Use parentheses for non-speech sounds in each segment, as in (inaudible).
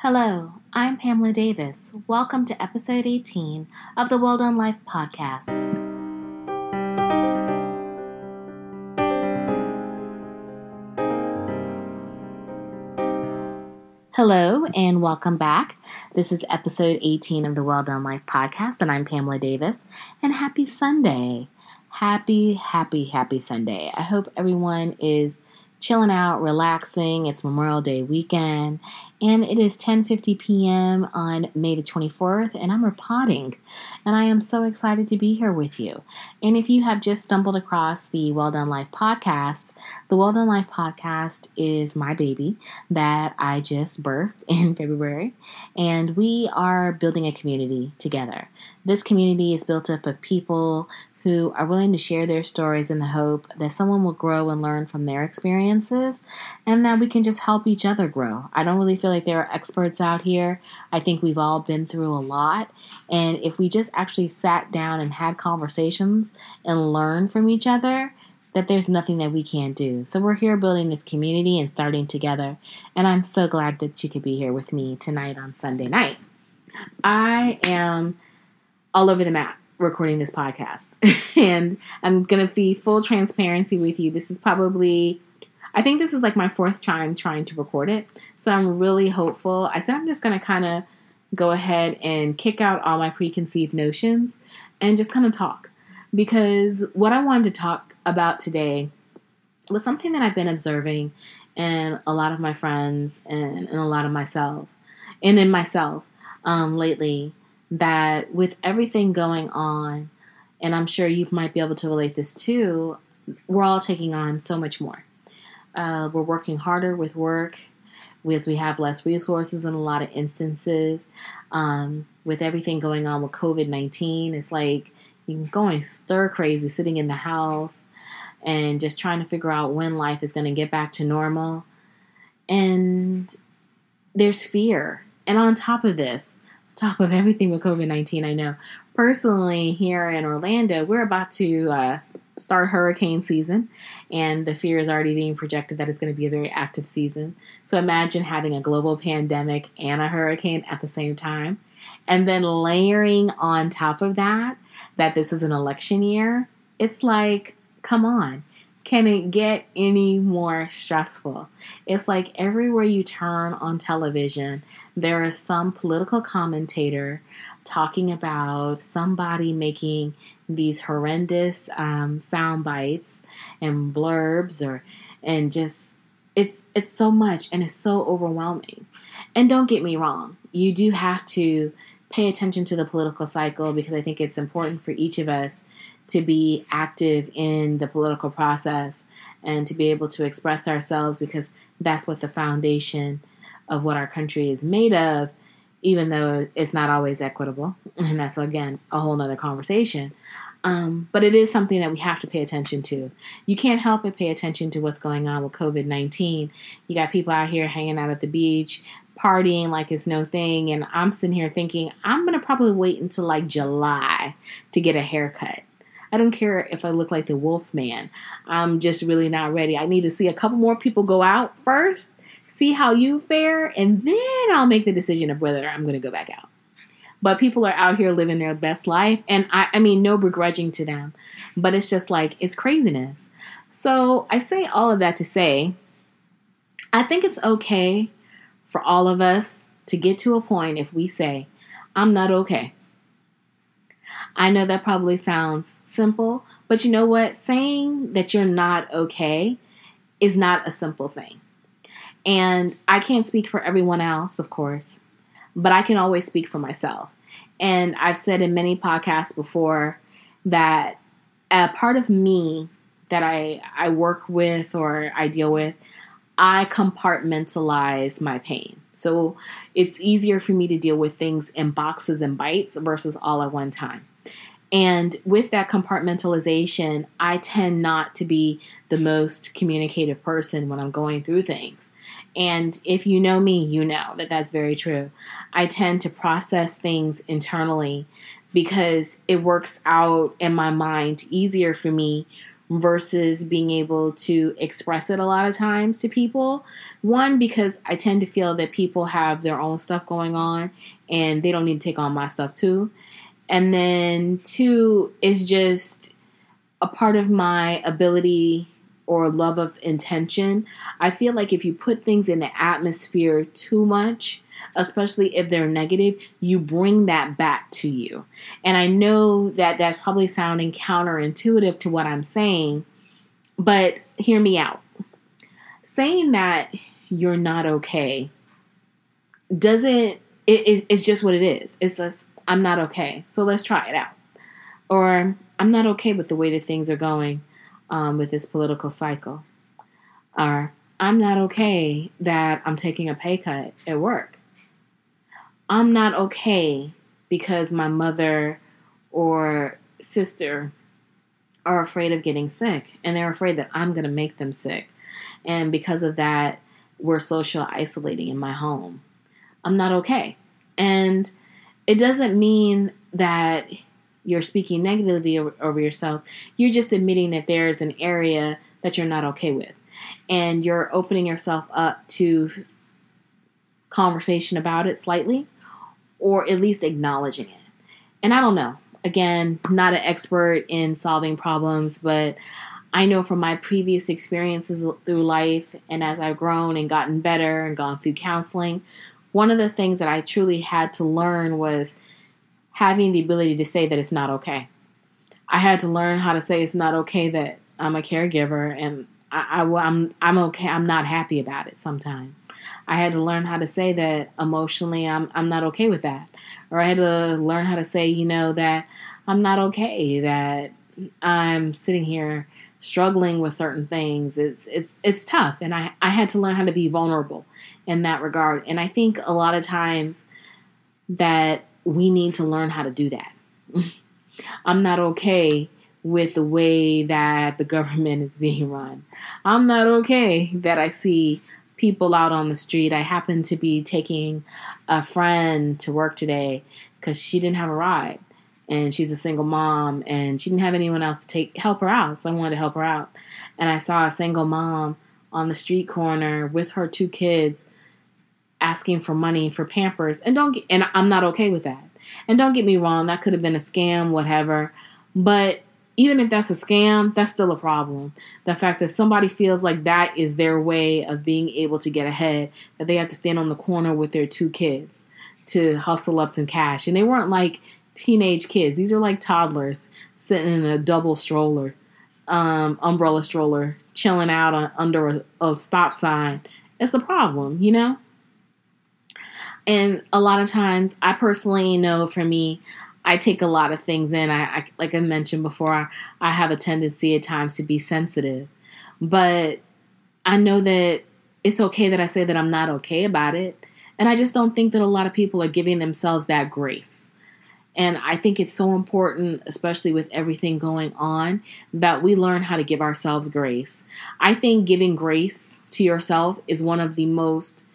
Hello, I'm Pamela Davis. Welcome to episode 18 of the Well Done Life podcast. Hello and welcome back. This is episode 18 of the Well Done Life podcast, and I'm Pamela Davis. And happy Sunday! Happy, happy, happy Sunday. I hope everyone is chilling out, relaxing. It's Memorial Day weekend, and it is 10:50 p.m. on May the 24th, and I'm repotting and I am so excited to be here with you. And if you have just stumbled across the Well Done Life podcast, the Well Done Life podcast is my baby that I just birthed (laughs) in February, and we are building a community together. This community is built up of people who are willing to share their stories in the hope that someone will grow and learn from their experiences and that we can just help each other grow. I don't really feel like there are experts out here. I think we've all been through a lot. And if we just actually sat down and had conversations and learned from each other, that there's nothing that we can't do. So we're here building this community and starting together. And I'm so glad that you could be here with me tonight on Sunday night. I am all over the map recording this podcast. (laughs) and I'm going to be full transparency with you. This is probably, I think this is like my fourth time trying to record it. So I'm really hopeful. I said I'm just going to kind of go ahead and kick out all my preconceived notions and just kind of talk. Because what I wanted to talk about today was something that I've been observing in a lot of my friends and in a lot of myself and in myself um, lately that with everything going on, and I'm sure you might be able to relate this too, we're all taking on so much more. Uh, we're working harder with work because we have less resources in a lot of instances. Um, with everything going on with COVID 19, it's like you're going stir crazy sitting in the house and just trying to figure out when life is going to get back to normal. And there's fear. And on top of this, top of everything with COVID 19, I know. Personally, here in Orlando, we're about to uh, start hurricane season, and the fear is already being projected that it's going to be a very active season. So imagine having a global pandemic and a hurricane at the same time. And then layering on top of that, that this is an election year, it's like, come on. Can it get any more stressful? It's like everywhere you turn on television, there is some political commentator talking about somebody making these horrendous um, sound bites and blurbs or and just it's it's so much and it's so overwhelming and don't get me wrong you do have to pay attention to the political cycle because i think it's important for each of us to be active in the political process and to be able to express ourselves because that's what the foundation of what our country is made of, even though it's not always equitable. (laughs) And that's, again, a whole nother conversation. Um, but it is something that we have to pay attention to. You can't help but pay attention to what's going on with COVID 19. You got people out here hanging out at the beach, partying like it's no thing. And I'm sitting here thinking, I'm going to probably wait until like July to get a haircut. I don't care if I look like the wolf man. I'm just really not ready. I need to see a couple more people go out first see how you fare, and then I'll make the decision of whether I'm going to go back out. But people are out here living their best life, and I, I mean, no begrudging to them, but it's just like it's craziness. So I say all of that to say, I think it's okay for all of us to get to a point if we say, I'm not okay. I know that probably sounds simple, but you know what? Saying that you're not okay is not a simple thing. And I can't speak for everyone else, of course, but I can always speak for myself. And I've said in many podcasts before that a part of me that I, I work with or I deal with, I compartmentalize my pain. So it's easier for me to deal with things in boxes and bites versus all at one time. And with that compartmentalization, I tend not to be the most communicative person when I'm going through things. And if you know me, you know that that's very true. I tend to process things internally because it works out in my mind easier for me versus being able to express it a lot of times to people. One, because I tend to feel that people have their own stuff going on and they don't need to take on my stuff too. And then two is just a part of my ability or love of intention. I feel like if you put things in the atmosphere too much, especially if they're negative, you bring that back to you. And I know that that's probably sounding counterintuitive to what I'm saying, but hear me out. Saying that you're not okay doesn't, it, it's just what it is. It's just, I'm not okay. So let's try it out. Or I'm not okay with the way that things are going um, with this political cycle. Or I'm not okay that I'm taking a pay cut at work. I'm not okay because my mother or sister are afraid of getting sick and they're afraid that I'm going to make them sick. And because of that, we're social isolating in my home. I'm not okay. And it doesn't mean that you're speaking negatively over yourself. You're just admitting that there's an area that you're not okay with. And you're opening yourself up to conversation about it slightly or at least acknowledging it. And I don't know. Again, not an expert in solving problems, but I know from my previous experiences through life and as I've grown and gotten better and gone through counseling, one of the things that I truly had to learn was having the ability to say that it's not okay. I had to learn how to say it's not okay that I'm a caregiver and I, I, I'm I'm okay. I'm not happy about it sometimes. I had to learn how to say that emotionally I'm I'm not okay with that. Or I had to learn how to say, you know, that I'm not okay that I'm sitting here struggling with certain things. It's it's it's tough and I I had to learn how to be vulnerable in that regard. And I think a lot of times that we need to learn how to do that. (laughs) I'm not okay with the way that the (laughs) government is being run. I'm not okay that I see people out on the street. I happened to be taking a friend to work today because she didn't have a ride and she's a single mom and she didn't have anyone else to take help her out so i wanted to help her out and i saw a single mom on the street corner with her two kids asking for money for pampers and don't get, and i'm not okay with that and don't get me wrong that could have been a scam whatever but even if that's a scam, that's still a problem. The fact that somebody feels like that is their way of being able to get ahead, that they have to stand on the corner with their two kids to hustle up some cash. And they weren't like teenage kids, these are like toddlers sitting in a double stroller, um, umbrella stroller, chilling out on, under a, a stop sign. It's a problem, you know? And a lot of times, I personally know for me, I take a lot of things in. I, I like I mentioned before, I, I have a tendency at times to be sensitive, but I know that it's okay that I say that I'm not okay about it, and I just don't think that a lot of people are giving themselves that grace. And I think it's so important, especially with everything going on, that we learn how to give ourselves grace. I think giving grace to yourself is one of the most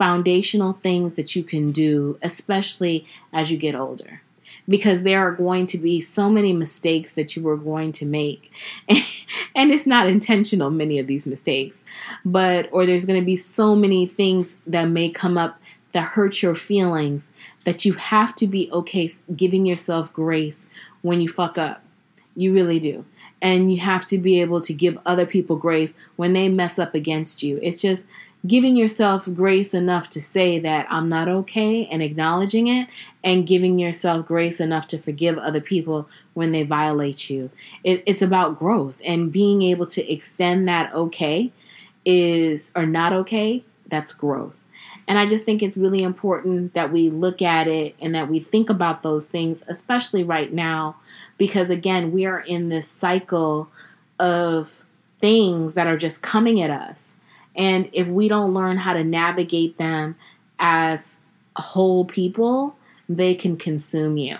foundational things that you can do, especially as you get older because there are going to be so many mistakes that you are going to make. (laughs) and it's not intentional, many of these mistakes, but, or there's going to be so many things that may come up that hurt your feelings that you have to be okay giving yourself grace when you fuck up. You really do. And you have to be able to give other people grace when they mess up against you. It's just, giving yourself grace enough to say that I'm not okay and acknowledging it, and giving yourself grace enough to forgive other people when they violate you. It, it's about growth and being able to extend that okay is or not okay, that's growth. And I just think it's really important that we look at it and that we think about those things, especially right now, because again, we are in this cycle of things that are just coming at us and if we don't learn how to navigate them as whole people, they can consume you.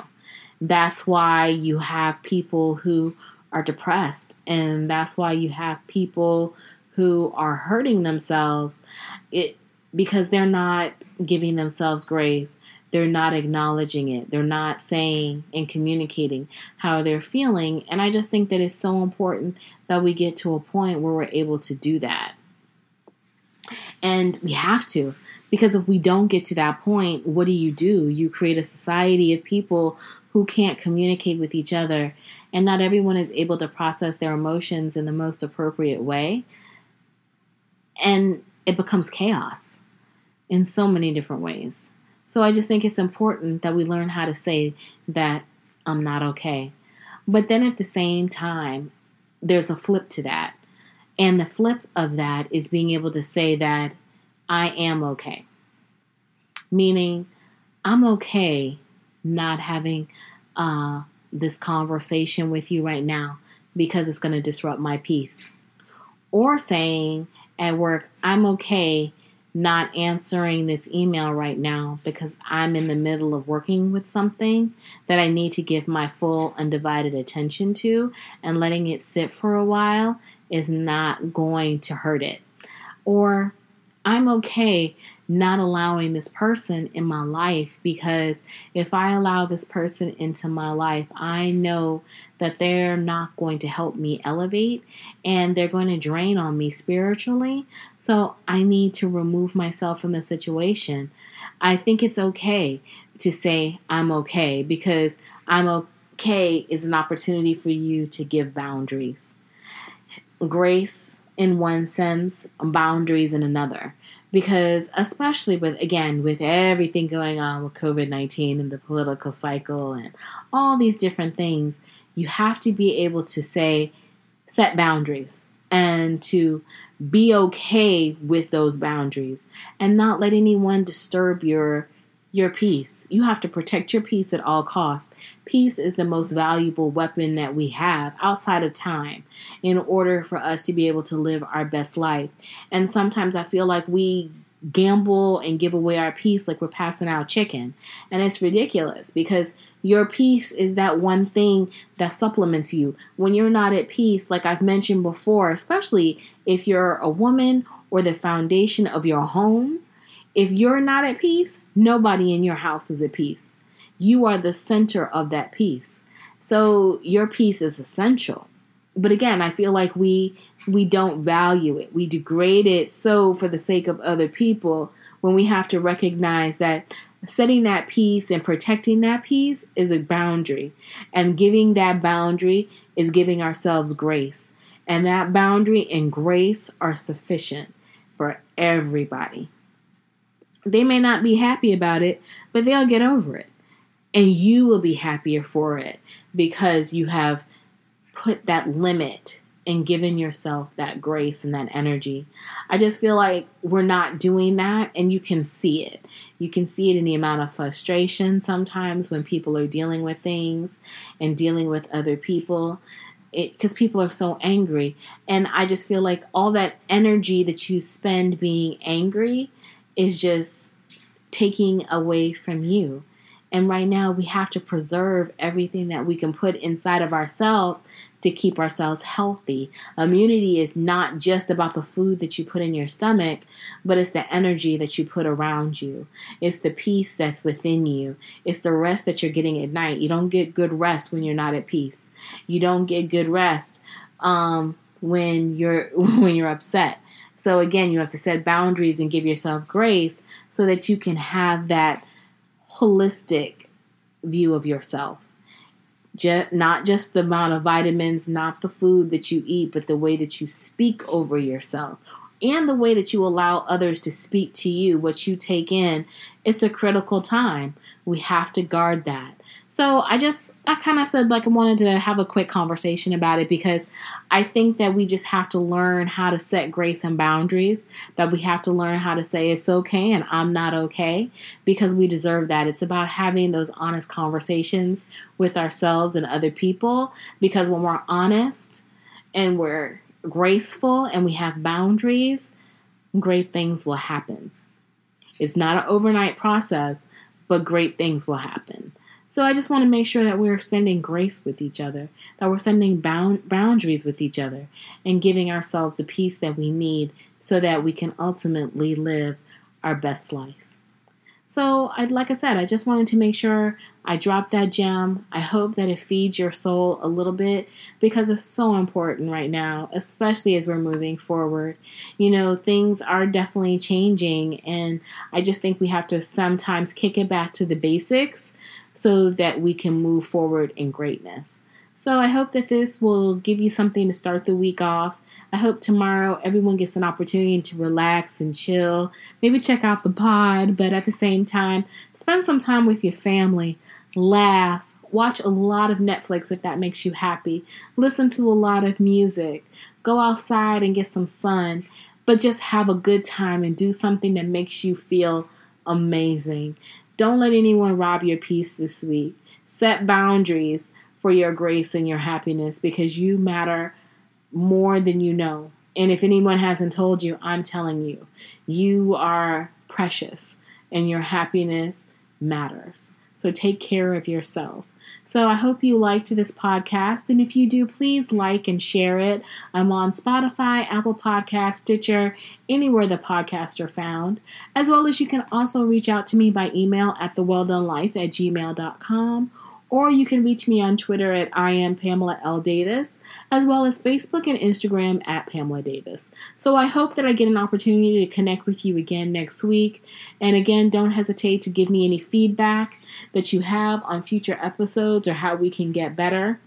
That's why you have people who are depressed, and that's why you have people who are hurting themselves it, because they're not giving themselves grace. they're not acknowledging it. They're not saying and communicating how they're feeling. And I just think that it's so important that we get to a point where we're able to do that. And we have to. Because if we don't get to that point, what do you do? You create a society of people who can't communicate with each other, and not everyone is able to process their emotions in the most appropriate way. And it becomes chaos in so many different ways. So I just think it's important that we learn how to say that I'm not okay. But then at the same time, there's a flip to that. And the flip of that is being able to say that I am okay. Meaning, I'm okay not having uh, this conversation with you right now because it's going to disrupt my peace. Or saying at work, I'm okay not answering this email right now because I'm in the middle of working with something that I need to give my full undivided attention to, and letting it sit for a while is not going to hurt it. Or I'm okay not allowing this person in my life because if I allow this person into my life, I know that they're not going to help me elevate and they're going to drain on me spiritually. So I need to remove myself from the situation. I think it's okay to say I'm okay because I'm okay is an opportunity for you to give boundaries. Grace in one sense, boundaries in another. Because especially with again with everything going on with covid-19 and the political cycle and all these different things you have to be able to say set boundaries and to be okay with those boundaries and not let anyone disturb your your peace. You have to protect your peace at all costs. Peace is the most valuable weapon that we have outside of time in order for us to be able to live our best life. And sometimes I feel like we gamble and give away our peace like we're passing out chicken. And it's ridiculous because your peace is that one thing that supplements you. When you're not at peace, like I've mentioned before, especially if you're a woman or the foundation of your home, if you're not at peace, nobody in your house is at peace. You are the center of that peace. So your peace is essential. But again, I feel like we we don't value it. We degrade it so for the sake of other people when we have to recognize that setting that peace and protecting that peace is a boundary. And giving that boundary is giving ourselves grace. And that boundary and grace are sufficient for everybody. They may not be happy about it, but they'll get over it. And you will be happier for it because you have put that limit and given yourself that grace and that energy. I just feel like we're not doing that, and you can see it. You can see it in the amount of frustration sometimes when people are dealing with things and dealing with other people because people are so angry. And I just feel like all that energy that you spend being angry is just taking away from you. And right now, we have to preserve everything that we can put inside of ourselves to keep ourselves healthy. Immunity is not just about the food that you put in your stomach, but it's the energy that you put around you. It's the peace that's within you. It's the rest that you're getting at night. You don't get good rest when you're not at peace. You don't get good rest um, when you're (laughs) when you're upset. So again, you have to set boundaries and give yourself grace so that you can have that holistic view of yourself just, not just the amount of vitamins, not the food that you eat, but the way that you speak over yourself and the way that you allow others to speak to you, what you take in. It's a critical time. We have to guard that. So I just, I kind of said like I wanted to have a quick conversation about it because I think that we just have to learn how to set grace and boundaries, that we have to learn how to say it's okay and I'm not okay because we deserve that. It's about having those honest conversations with ourselves and other people because when we're honest and we're graceful and we have boundaries, great things will happen. It's not an overnight process, but great things will happen. So I just want to make sure that we're extending grace with each other, that we're sending bound- boundaries with each other, and giving ourselves the peace that we need so that we can ultimately live our best life. So, I like I said, I just wanted to make sure I dropped that gem. I hope that it feeds your soul a little bit because it's so important right now, especially as we're moving forward. You know, things are definitely changing, and I just think we have to sometimes kick it back to the basics so that we can move forward in greatness. So I hope that this will give you something to start the week off. I hope tomorrow everyone gets an opportunity to relax and chill. Maybe check out the pod, but at the same time, spend some time with your family. Laugh. Watch a lot of Netflix if that makes you happy. Listen to a lot of music. Go outside and get some sun. But just have a good time and do something that makes you feel amazing. Don't let anyone rob your peace this week. Set boundaries for your grace and your happiness because you matter more than you know. And if anyone hasn't told you, I'm telling you, you are precious and your happiness matters. So take care of yourself. So I hope you liked this podcast. And if you do, please like and share it. I'm on Spotify, Apple Podcast, Stitcher, anywhere the podcasts are found. As well as you can also reach out to me by email at thewelldonelife at gmail.com or you can reach me on Twitter at I am Pamela L. Davis, as well as Facebook and Instagram at Pamela Davis. So I hope that I get an opportunity to connect with you again next week. And again, don't hesitate to give me any feedback that you have on future episodes or how we can get better.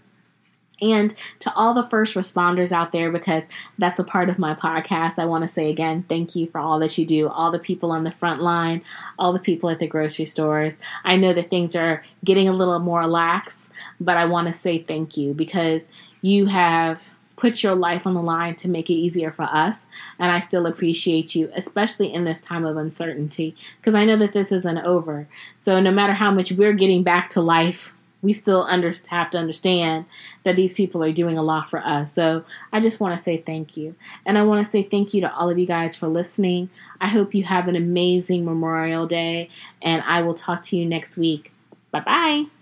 And to all the first responders out there, because that's a part of my podcast, I want to say again, thank you for all that you do. All the people on the front line, all the people at the grocery stores. I know that things are getting a little more lax, but I want to say thank you because you have put your life on the line to make it easier for us. And I still appreciate you, especially in this time of uncertainty, because I know that this isn't over. So no matter how much we're getting back to life, we still under, have to understand that these people are doing a lot for us. So I just want to say thank you. And I want to say thank you to all of you guys for listening. I hope you have an amazing Memorial Day, and I will talk to you next week. Bye bye.